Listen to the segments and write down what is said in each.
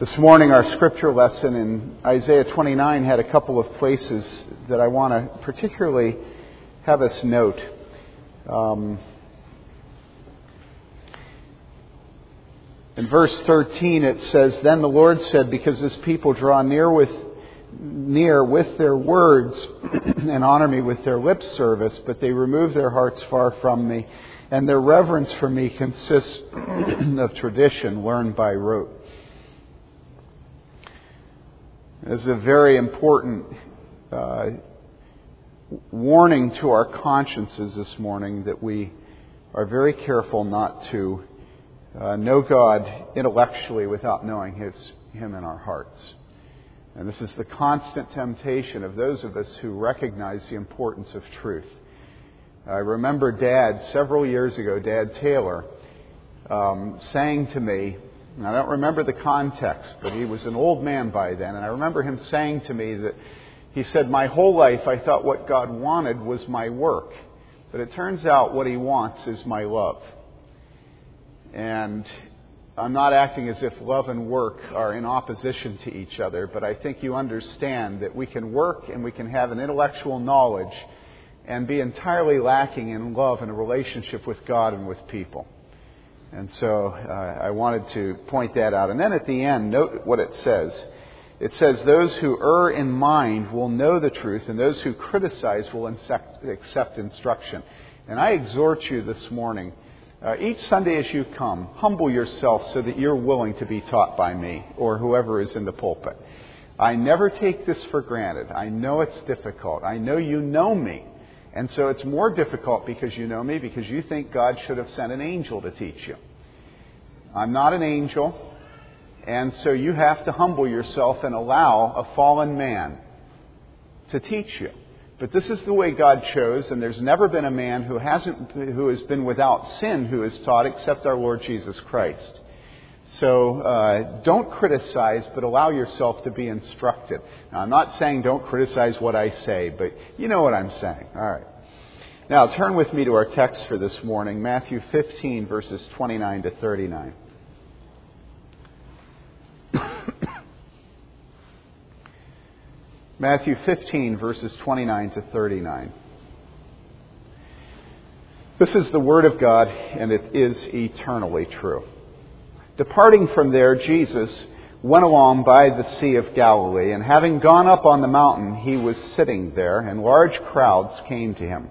This morning, our scripture lesson in Isaiah 29 had a couple of places that I want to particularly have us note. Um, in verse 13, it says, Then the Lord said, Because this people draw near with near with their words and honor me with their lip service, but they remove their hearts far from me, and their reverence for me consists of tradition learned by rote. This is a very important uh, warning to our consciences this morning that we are very careful not to uh, know God intellectually without knowing his, Him in our hearts. And this is the constant temptation of those of us who recognize the importance of truth. I remember Dad, several years ago, Dad Taylor, um, saying to me, and I don't remember the context, but he was an old man by then. And I remember him saying to me that he said, My whole life I thought what God wanted was my work. But it turns out what he wants is my love. And I'm not acting as if love and work are in opposition to each other, but I think you understand that we can work and we can have an intellectual knowledge and be entirely lacking in love and a relationship with God and with people. And so uh, I wanted to point that out. And then at the end, note what it says. It says, Those who err in mind will know the truth, and those who criticize will accept instruction. And I exhort you this morning, uh, each Sunday as you come, humble yourself so that you're willing to be taught by me or whoever is in the pulpit. I never take this for granted. I know it's difficult. I know you know me. And so it's more difficult because you know me, because you think God should have sent an angel to teach you. I'm not an angel, and so you have to humble yourself and allow a fallen man to teach you. But this is the way God chose, and there's never been a man who hasn't who has been without sin who has taught except our Lord Jesus Christ. So uh, don't criticize, but allow yourself to be instructed. Now, I'm not saying don't criticize what I say, but you know what I'm saying. All right. Now, turn with me to our text for this morning Matthew 15, verses 29 to 39. Matthew 15, verses 29 to 39. This is the Word of God, and it is eternally true. Departing from there, Jesus went along by the Sea of Galilee, and having gone up on the mountain, he was sitting there, and large crowds came to him,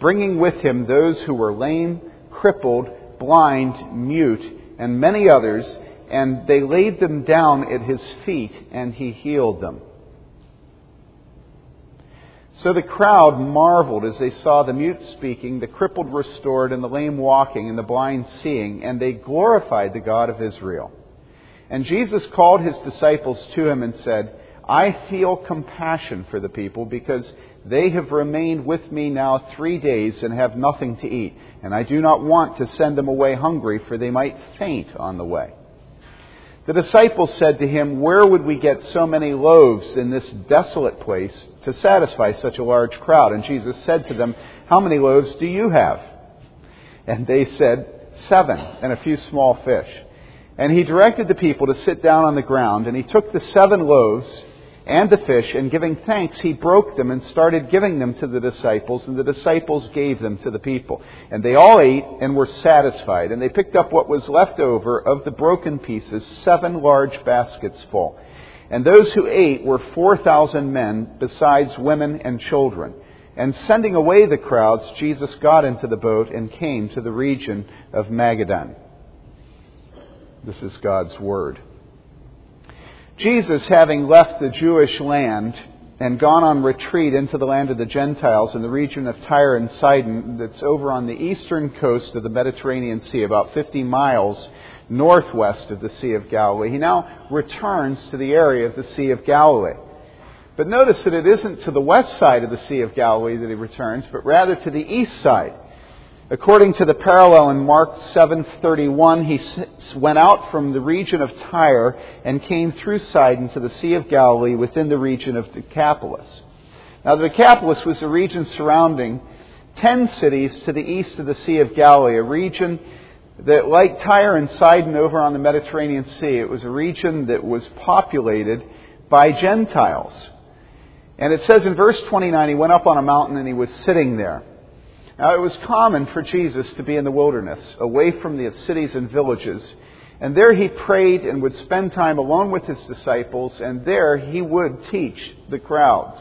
bringing with him those who were lame, crippled, blind, mute, and many others, and they laid them down at his feet, and he healed them. So the crowd marveled as they saw the mute speaking, the crippled restored, and the lame walking, and the blind seeing, and they glorified the God of Israel. And Jesus called his disciples to him and said, I feel compassion for the people because they have remained with me now three days and have nothing to eat. And I do not want to send them away hungry, for they might faint on the way. The disciples said to him, Where would we get so many loaves in this desolate place to satisfy such a large crowd? And Jesus said to them, How many loaves do you have? And they said, Seven, and a few small fish. And he directed the people to sit down on the ground, and he took the seven loaves and the fish, and giving thanks, he broke them and started giving them to the disciples, and the disciples gave them to the people. And they all ate and were satisfied, and they picked up what was left over of the broken pieces, seven large baskets full. And those who ate were 4,000 men, besides women and children. And sending away the crowds, Jesus got into the boat and came to the region of Magadan. This is God's Word. Jesus, having left the Jewish land and gone on retreat into the land of the Gentiles in the region of Tyre and Sidon, that's over on the eastern coast of the Mediterranean Sea, about 50 miles northwest of the Sea of Galilee, he now returns to the area of the Sea of Galilee. But notice that it isn't to the west side of the Sea of Galilee that he returns, but rather to the east side. According to the parallel in Mark 7:31, he went out from the region of Tyre and came through Sidon to the Sea of Galilee within the region of Decapolis. Now, the Decapolis was a region surrounding 10 cities to the east of the Sea of Galilee, a region that, like Tyre and Sidon over on the Mediterranean Sea, it was a region that was populated by Gentiles. And it says in verse 29, he went up on a mountain and he was sitting there. Now, it was common for Jesus to be in the wilderness, away from the cities and villages. And there he prayed and would spend time alone with his disciples, and there he would teach the crowds.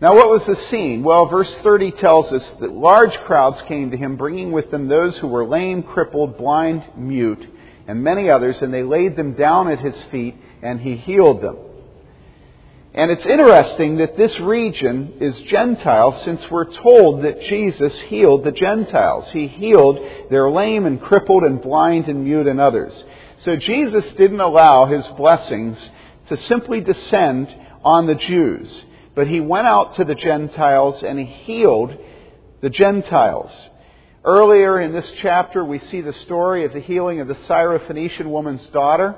Now, what was the scene? Well, verse 30 tells us that large crowds came to him, bringing with them those who were lame, crippled, blind, mute, and many others, and they laid them down at his feet, and he healed them. And it's interesting that this region is Gentile since we're told that Jesus healed the Gentiles. He healed their lame and crippled and blind and mute and others. So Jesus didn't allow his blessings to simply descend on the Jews, but he went out to the Gentiles and he healed the Gentiles. Earlier in this chapter, we see the story of the healing of the Syrophoenician woman's daughter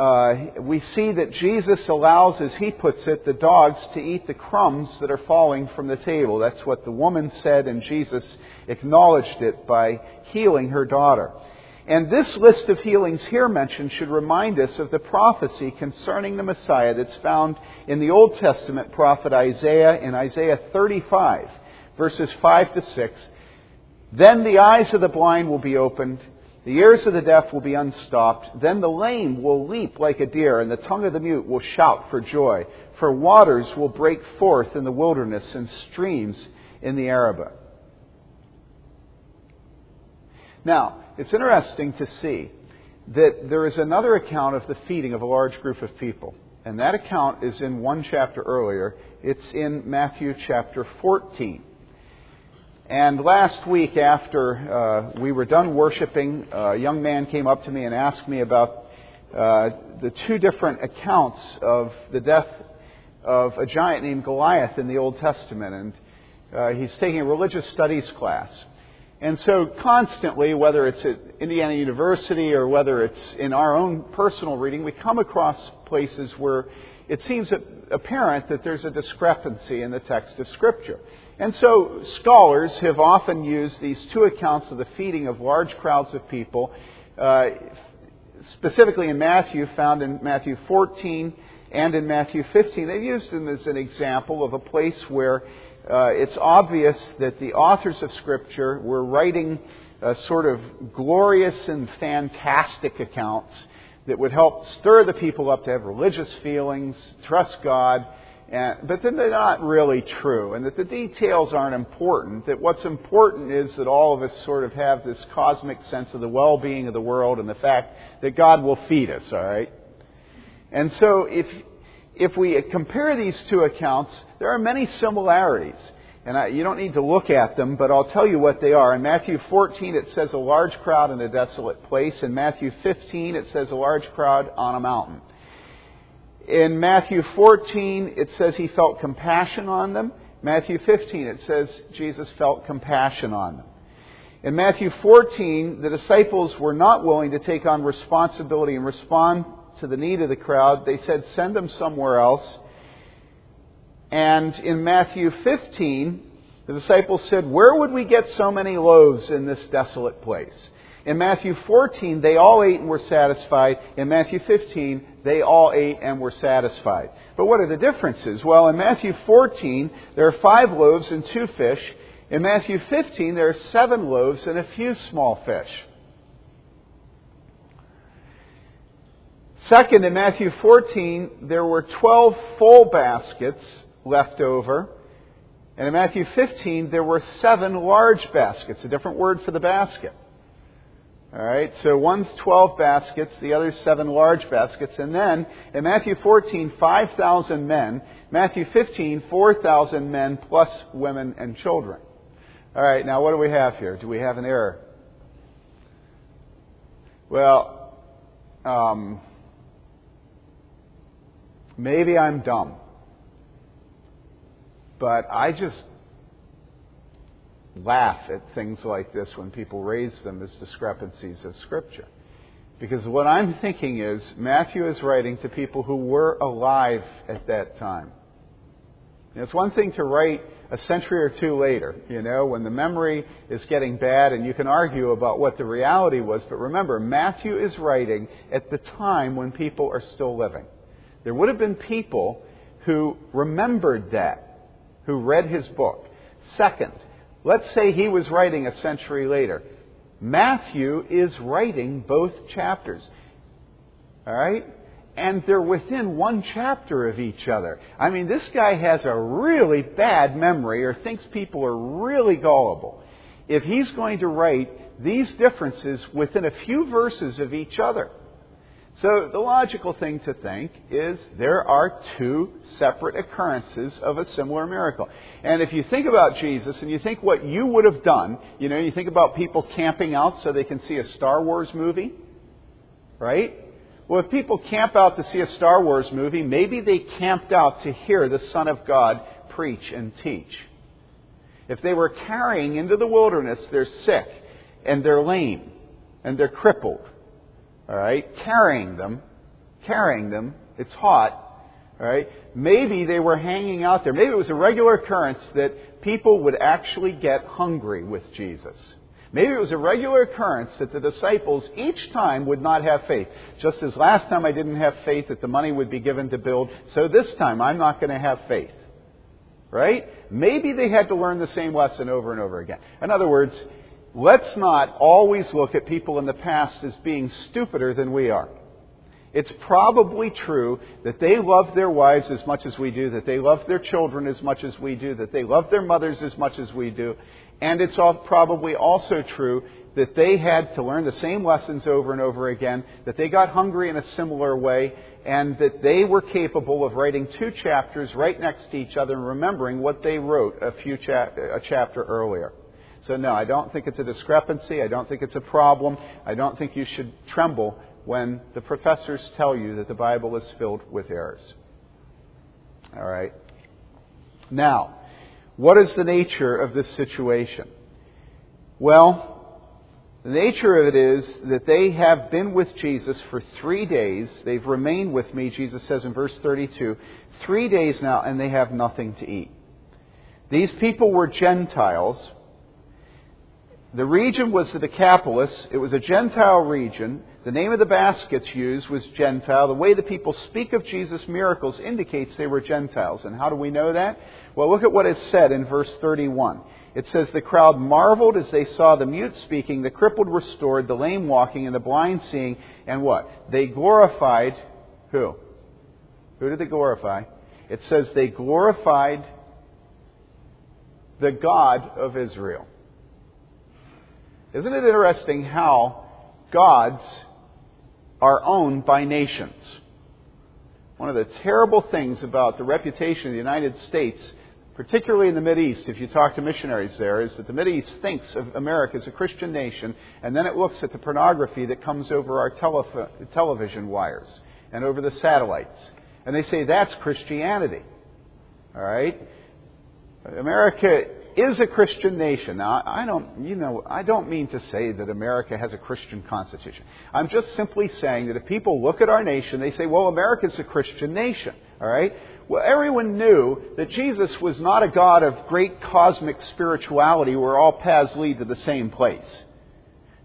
uh, we see that Jesus allows, as he puts it, the dogs to eat the crumbs that are falling from the table. That's what the woman said, and Jesus acknowledged it by healing her daughter. And this list of healings here mentioned should remind us of the prophecy concerning the Messiah that's found in the Old Testament prophet Isaiah in Isaiah 35, verses 5 to 6. Then the eyes of the blind will be opened the ears of the deaf will be unstopped. Then the lame will leap like a deer, and the tongue of the mute will shout for joy. For waters will break forth in the wilderness and streams in the Arabah. Now, it's interesting to see that there is another account of the feeding of a large group of people. And that account is in one chapter earlier. It's in Matthew chapter 14. And last week, after uh, we were done worshiping, a young man came up to me and asked me about uh, the two different accounts of the death of a giant named Goliath in the Old Testament. And uh, he's taking a religious studies class. And so, constantly, whether it's at Indiana University or whether it's in our own personal reading, we come across places where it seems apparent that there's a discrepancy in the text of Scripture. And so scholars have often used these two accounts of the feeding of large crowds of people, uh, specifically in Matthew, found in Matthew 14 and in Matthew 15. They've used them as an example of a place where uh, it's obvious that the authors of Scripture were writing sort of glorious and fantastic accounts that would help stir the people up to have religious feelings, trust God, and, but then they're not really true, and that the details aren't important. That what's important is that all of us sort of have this cosmic sense of the well being of the world and the fact that God will feed us, all right? And so if, if we compare these two accounts, there are many similarities. And I, you don't need to look at them, but I'll tell you what they are. In Matthew 14, it says a large crowd in a desolate place. In Matthew 15, it says a large crowd on a mountain. In Matthew 14, it says he felt compassion on them. Matthew 15, it says Jesus felt compassion on them. In Matthew 14, the disciples were not willing to take on responsibility and respond to the need of the crowd. They said, send them somewhere else. And in Matthew 15, the disciples said, Where would we get so many loaves in this desolate place? In Matthew 14, they all ate and were satisfied. In Matthew 15, they all ate and were satisfied. But what are the differences? Well, in Matthew 14, there are five loaves and two fish. In Matthew 15, there are seven loaves and a few small fish. Second, in Matthew 14, there were 12 full baskets left over. And in Matthew 15, there were seven large baskets, a different word for the basket. All right, so one's 12 baskets, the other's seven large baskets. And then in Matthew 14, 5,000 men. Matthew 15, 4,000 men plus women and children. All right, now what do we have here? Do we have an error? Well, um, maybe I'm dumb. But I just laugh at things like this when people raise them as discrepancies of Scripture. Because what I'm thinking is Matthew is writing to people who were alive at that time. It's one thing to write a century or two later, you know, when the memory is getting bad and you can argue about what the reality was. But remember, Matthew is writing at the time when people are still living. There would have been people who remembered that, who read his book. Second, let's say he was writing a century later. Matthew is writing both chapters. All right? And they're within one chapter of each other. I mean, this guy has a really bad memory or thinks people are really gullible. If he's going to write these differences within a few verses of each other. So the logical thing to think is there are two separate occurrences of a similar miracle. And if you think about Jesus and you think what you would have done, you know, you think about people camping out so they can see a Star Wars movie, right? Well, if people camp out to see a Star Wars movie, maybe they camped out to hear the Son of God preach and teach. If they were carrying into the wilderness, they're sick and they're lame and they're crippled all right, carrying them, carrying them. It's hot, all right. Maybe they were hanging out there. Maybe it was a regular occurrence that people would actually get hungry with Jesus. Maybe it was a regular occurrence that the disciples each time would not have faith. Just as last time I didn't have faith that the money would be given to build, so this time I'm not going to have faith. Right? Maybe they had to learn the same lesson over and over again. In other words, let's not always look at people in the past as being stupider than we are. It's probably true that they love their wives as much as we do, that they love their children as much as we do, that they love their mothers as much as we do. And it's probably also true that they had to learn the same lessons over and over again, that they got hungry in a similar way, and that they were capable of writing two chapters right next to each other and remembering what they wrote a few cha- a chapter earlier. So, no, I don't think it's a discrepancy. I don't think it's a problem. I don't think you should tremble when the professors tell you that the Bible is filled with errors. All right? Now, what is the nature of this situation? Well, the nature of it is that they have been with Jesus for three days. They've remained with me, Jesus says in verse 32, three days now, and they have nothing to eat. These people were Gentiles the region was the Decapolis. It was a Gentile region. The name of the baskets used was Gentile. The way the people speak of Jesus' miracles indicates they were Gentiles. And how do we know that? Well, look at what is said in verse 31. It says, The crowd marveled as they saw the mute speaking, the crippled restored, the lame walking, and the blind seeing, and what? They glorified who? Who did they glorify? It says they glorified the God of Israel. Isn't it interesting how gods are owned by nations? One of the terrible things about the reputation of the United States, particularly in the Mideast, if you talk to missionaries there, is that the Mideast thinks of America as a Christian nation, and then it looks at the pornography that comes over our television wires and over the satellites. And they say that's Christianity. All right? America is a Christian nation. Now, I don't, you know, I don't mean to say that America has a Christian constitution. I'm just simply saying that if people look at our nation, they say, well, America's a Christian nation. All right? Well, everyone knew that Jesus was not a God of great cosmic spirituality where all paths lead to the same place.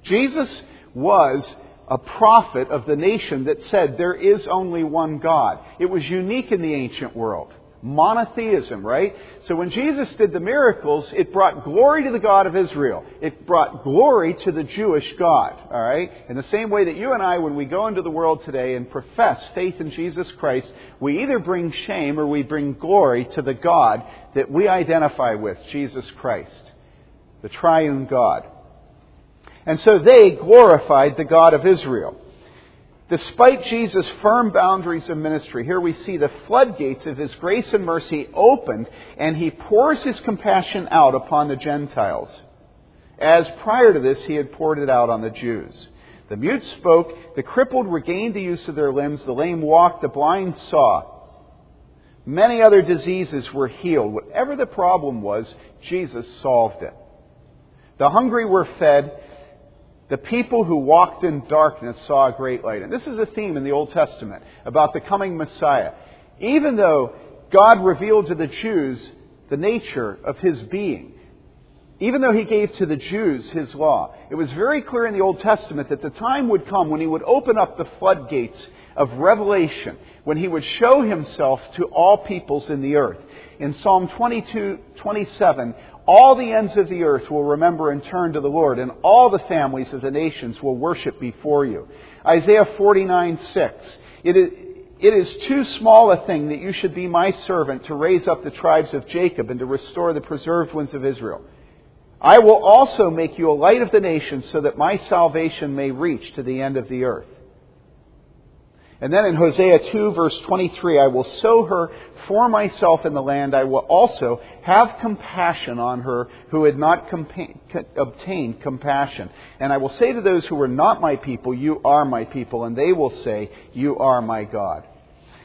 Jesus was a prophet of the nation that said there is only one God. It was unique in the ancient world monotheism, right? So when Jesus did the miracles, it brought glory to the God of Israel. It brought glory to the Jewish God, all right? In the same way that you and I, when we go into the world today and profess faith in Jesus Christ, we either bring shame or we bring glory to the God that we identify with, Jesus Christ, the triune God. And so they glorified the God of Israel. Despite Jesus' firm boundaries of ministry, here we see the floodgates of his grace and mercy opened, and he pours his compassion out upon the Gentiles, as prior to this he had poured it out on the Jews. The mute spoke, the crippled regained the use of their limbs, the lame walked, the blind saw. Many other diseases were healed. Whatever the problem was, Jesus solved it. The hungry were fed, the people who walked in darkness saw a great light. And this is a theme in the Old Testament about the coming Messiah. Even though God revealed to the Jews the nature of his being. Even though he gave to the Jews his law, it was very clear in the Old Testament that the time would come when he would open up the floodgates of revelation, when he would show himself to all peoples in the earth. In Psalm 22, 27, all the ends of the earth will remember and turn to the Lord, and all the families of the nations will worship before you. Isaiah 49, 6. It is, it is too small a thing that you should be my servant to raise up the tribes of Jacob and to restore the preserved ones of Israel. I will also make you a light of the nations so that my salvation may reach to the end of the earth. And then in Hosea 2, verse 23, I will sow her for myself in the land. I will also have compassion on her who had not compa- obtained compassion. And I will say to those who were not my people, You are my people. And they will say, You are my God.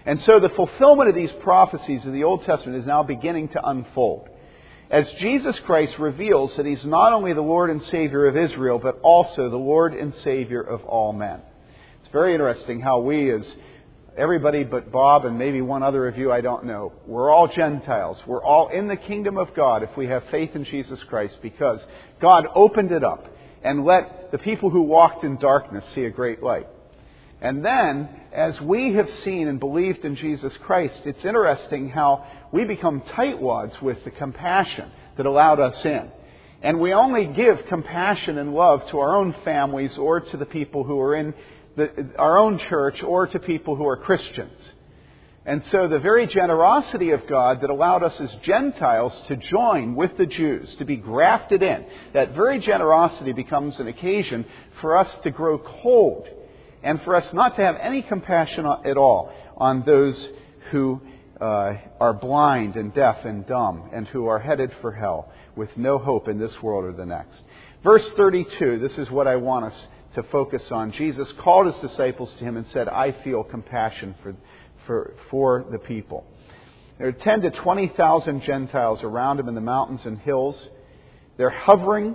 And so the fulfillment of these prophecies of the Old Testament is now beginning to unfold. As Jesus Christ reveals that He's not only the Lord and Savior of Israel, but also the Lord and Savior of all men. It's very interesting how we, as everybody but Bob and maybe one other of you I don't know, we're all Gentiles. We're all in the kingdom of God if we have faith in Jesus Christ because God opened it up and let the people who walked in darkness see a great light. And then, as we have seen and believed in Jesus Christ, it's interesting how we become tightwads with the compassion that allowed us in. And we only give compassion and love to our own families or to the people who are in the, our own church or to people who are Christians. And so the very generosity of God that allowed us as Gentiles to join with the Jews, to be grafted in, that very generosity becomes an occasion for us to grow cold and for us not to have any compassion at all on those who uh, are blind and deaf and dumb and who are headed for hell with no hope in this world or the next. Verse 32, this is what I want us to focus on. Jesus called his disciples to him and said, I feel compassion for, for, for the people. There are 10 to 20,000 Gentiles around him in the mountains and hills. They're hovering.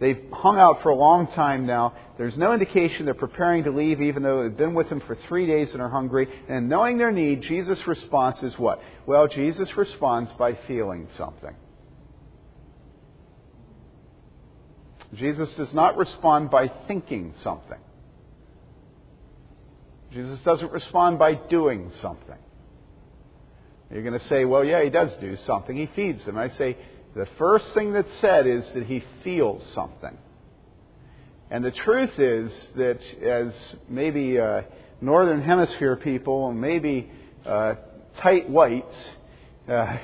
They've hung out for a long time now. There's no indication they're preparing to leave, even though they've been with him for three days and are hungry. And knowing their need, Jesus' response is what? Well, Jesus responds by feeling something. Jesus does not respond by thinking something. Jesus doesn't respond by doing something. You're going to say, well, yeah, he does do something. He feeds them. I say, the first thing that's said is that he feels something. And the truth is that as maybe uh, Northern Hemisphere people, maybe uh, tight whites, uh,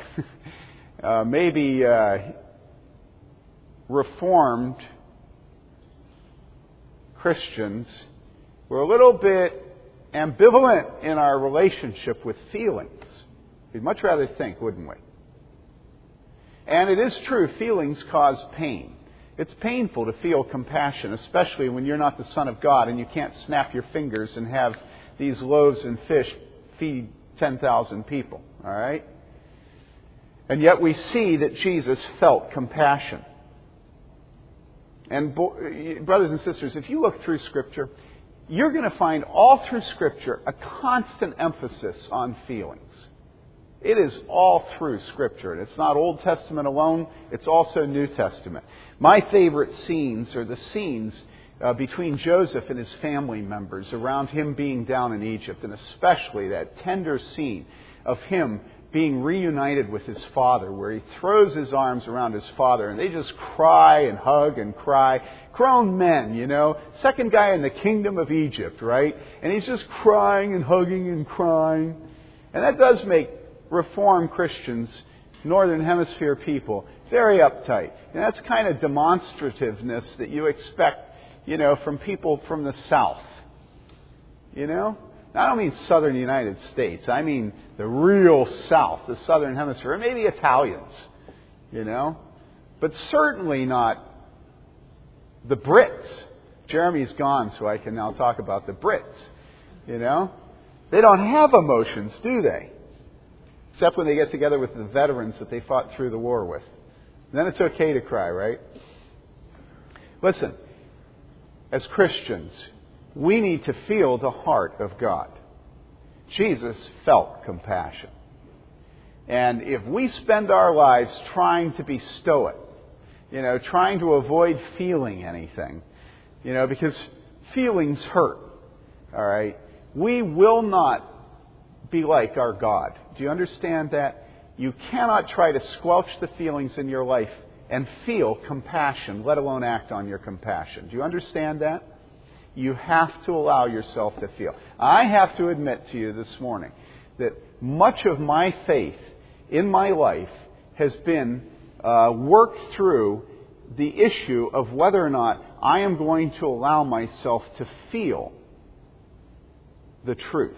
uh maybe uh, Reformed Christians, we're a little bit ambivalent in our relationship with feelings. We'd much rather think, wouldn't we? And it is true, feelings cause pain. It's painful to feel compassion, especially when you're not the Son of God and you can't snap your fingers and have these loaves and fish feed 10,000 people. All right? And yet we see that Jesus felt compassion. And brothers and sisters, if you look through Scripture, you're going to find all through Scripture a constant emphasis on feelings. It is all through Scripture. And it's not Old Testament alone, it's also New Testament. My favorite scenes are the scenes uh, between Joseph and his family members around him being down in Egypt, and especially that tender scene of him being reunited with his father, where he throws his arms around his father, and they just cry and hug and cry. Grown men, you know, second guy in the kingdom of Egypt, right? And he's just crying and hugging and crying. And that does make Reformed Christians, Northern Hemisphere people, very uptight. And that's kind of demonstrativeness that you expect, you know, from people from the South. You know? I don't mean southern United States. I mean the real South, the southern hemisphere, maybe Italians, you know, but certainly not the Brits. Jeremy's gone, so I can now talk about the Brits, you know. They don't have emotions, do they? Except when they get together with the veterans that they fought through the war with. Then it's okay to cry, right? Listen, as Christians, we need to feel the heart of God. Jesus felt compassion. And if we spend our lives trying to be stoic, you know, trying to avoid feeling anything, you know, because feelings hurt, all right, we will not be like our God. Do you understand that? You cannot try to squelch the feelings in your life and feel compassion, let alone act on your compassion. Do you understand that? You have to allow yourself to feel. I have to admit to you this morning that much of my faith in my life has been uh, worked through the issue of whether or not I am going to allow myself to feel the truth.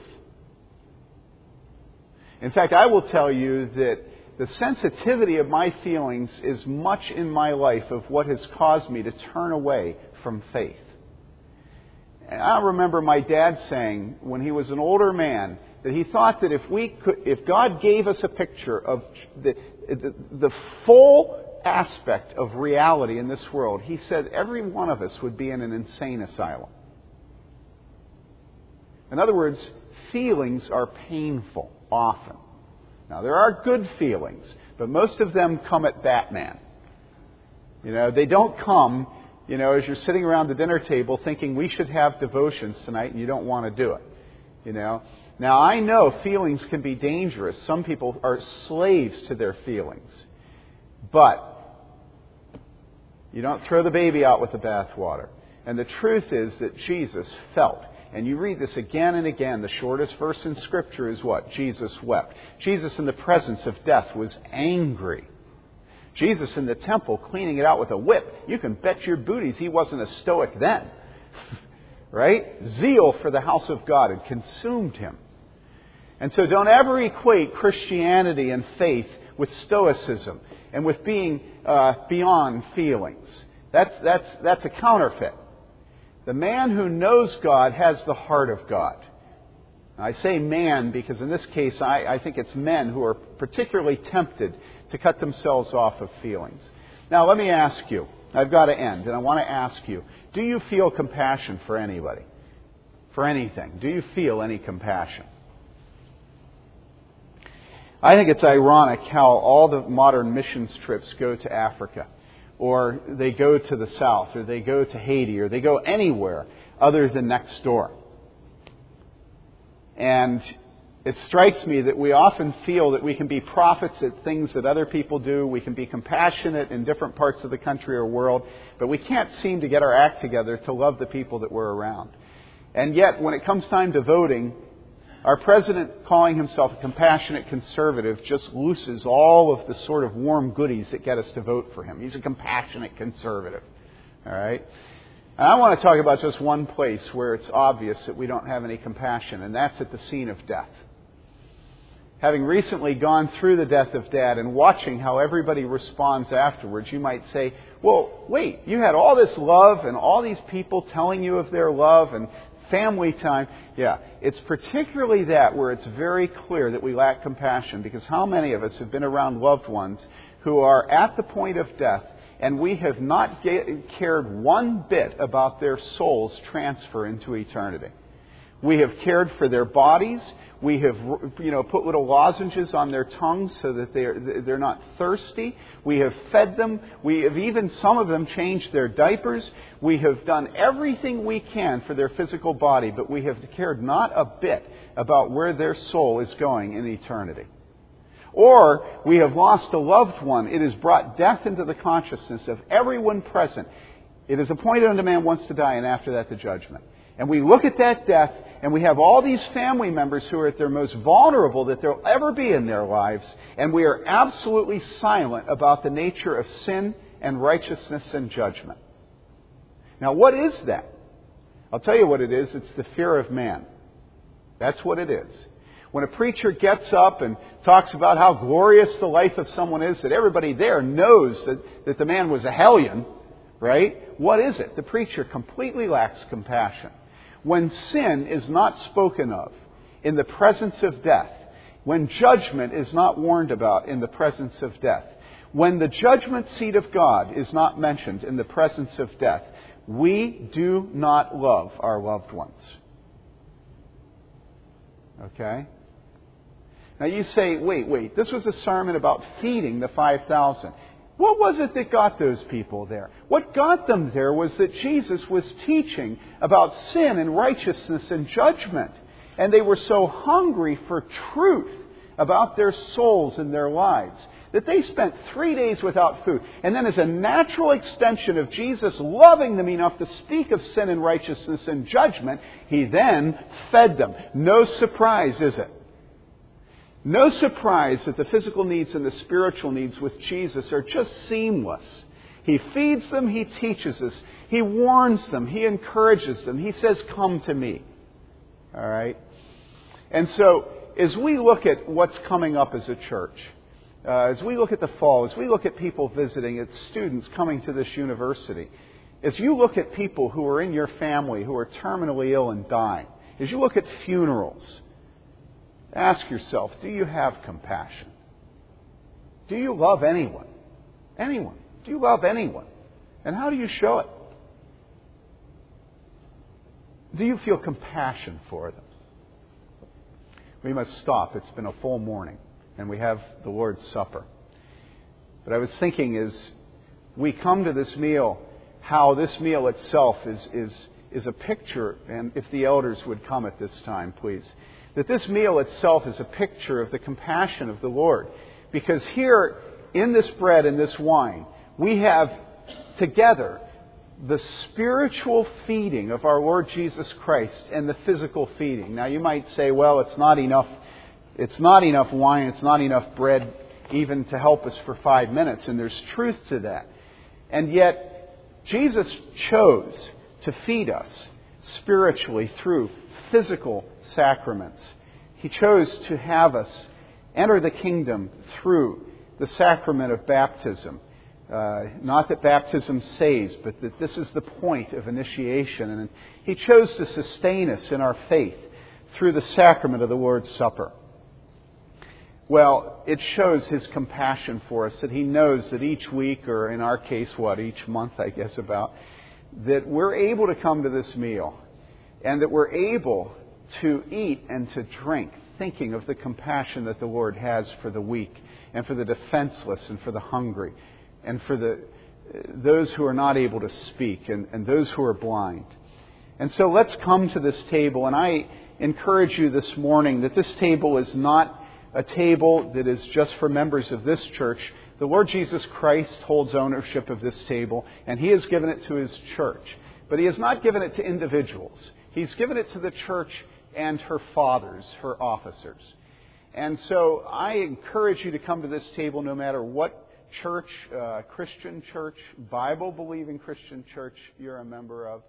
In fact, I will tell you that the sensitivity of my feelings is much in my life of what has caused me to turn away from faith. And I remember my dad saying when he was an older man that he thought that if we could, if God gave us a picture of the, the, the full aspect of reality in this world, he said every one of us would be in an insane asylum. In other words, feelings are painful often. Now, there are good feelings, but most of them come at Batman. You know, they don't come, you know, as you're sitting around the dinner table thinking we should have devotions tonight and you don't want to do it. You know? Now, I know feelings can be dangerous. Some people are slaves to their feelings. But you don't throw the baby out with the bathwater. And the truth is that Jesus felt and you read this again and again. The shortest verse in Scripture is what? Jesus wept. Jesus, in the presence of death, was angry. Jesus in the temple cleaning it out with a whip. You can bet your booties he wasn't a stoic then. right? Zeal for the house of God had consumed him. And so don't ever equate Christianity and faith with stoicism and with being uh, beyond feelings. That's, that's, that's a counterfeit. The man who knows God has the heart of God. I say man because in this case I, I, think it's men who are particularly tempted to cut themselves off of feelings. Now let me ask you, I've got to end, and I want to ask you, do you feel compassion for anybody? For anything? Do you feel any compassion? I think it's ironic how all the modern missions trips go to Africa or they go to the south, or they go to Haiti, or they go anywhere other than next door. And it strikes me that we often feel that we can be prophets at things that other people do. We can be compassionate in different parts of the country or world, but we can't seem to get our act together to love the people that we're around. And yet, when it comes time to voting, our president, calling himself a compassionate conservative, just loses all of the sort of warm goodies that get us to vote for him. He's a compassionate conservative. All right? And I want to talk about just one place where it's obvious that we don't have any compassion, and that's at the scene of death. Having recently gone through the death of Dad and watching how everybody responds afterwards, you might say, well, wait, you had all this love and all these people telling you of their love and family time. Yeah, it's particularly that where it's very clear that we lack compassion because how many of us have been around loved ones who are at the point of death and we have not cared one bit about their soul's transfer into eternity? We have cared for their bodies. We have, you know, put little lozenges on their tongues so that they're, they're not thirsty. We have fed them. We have even, some of them, changed their diapers. We have done everything we can for their physical body, but we have cared not a bit about where their soul is going in eternity. Or we have lost a loved one. It has brought death into the consciousness of everyone present. It is appointed unto man once to die, and after that the judgment. And we look at that death, and we have all these family members who are at their most vulnerable that they'll ever be in their lives, and we are absolutely silent about the nature of sin and righteousness and judgment. Now, what is that? I'll tell you what it is it's the fear of man. That's what it is. When a preacher gets up and talks about how glorious the life of someone is, that everybody there knows that, that the man was a hellion, right? What is it? The preacher completely lacks compassion when sin is not spoken of in the presence of death, when judgment is not warned about in the presence of death, when the judgment seat of God is not mentioned in the presence of death, we do not love our loved ones. Okay? Now you say, wait, wait, this was a sermon about feeding the 5,000. What was it that got those people there? What got them there was that Jesus was teaching about sin and righteousness and judgment. And they were so hungry for truth about their souls and their lives that they spent three days without food. And then, as a natural extension of Jesus loving them enough to speak of sin and righteousness and judgment, he then fed them. No surprise, is it? No surprise that the physical needs and the spiritual needs with Jesus are just seamless. He feeds them, He teaches us, He warns them, He encourages them, He says, Come to me. All right? And so, as we look at what's coming up as a church, uh, as we look at the fall, as we look at people visiting, as students coming to this university, as you look at people who are in your family who are terminally ill and dying, as you look at funerals, Ask yourself do you have compassion? Do you love anyone? Anyone? Do you love anyone? And how do you show it? Do you feel compassion for them? We must stop. It's been a full morning, and we have the Lord's Supper. But I was thinking as we come to this meal, how this meal itself is, is, is a picture, and if the elders would come at this time, please that this meal itself is a picture of the compassion of the Lord. Because here, in this bread and this wine, we have together the spiritual feeding of our Lord Jesus Christ and the physical feeding. Now you might say, well, it's not enough it's not enough wine, it's not enough bread even to help us for 5 minutes and there's truth to that. And yet Jesus chose to feed us spiritually through physical sacraments. He chose to have us enter the kingdom through the sacrament of baptism. Uh, not that baptism saves, but that this is the point of initiation. And He chose to sustain us in our faith through the sacrament of the Lord's Supper. Well, it shows His compassion for us that He knows that each week, or in our case, what, each month, I guess, about, that we're able to come to this meal and that we're able to eat and to drink, thinking of the compassion that the Lord has for the weak and for the defenseless and for the hungry and for the, those who are not able to speak and, and those who are blind. And so let's come to this table. And I encourage you this morning that this table is not a table that is just for members of this church. The Lord Jesus Christ holds ownership of this table, and He has given it to His church. But He has not given it to individuals. He's given it to the church and her fathers, her officers. And so I encourage you to come to this table no matter what church, uh, Christian church, Bible believing Christian church you're a member of.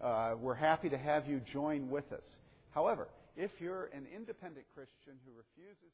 Uh, we're happy to have you join with us. However, if you're an independent Christian who refuses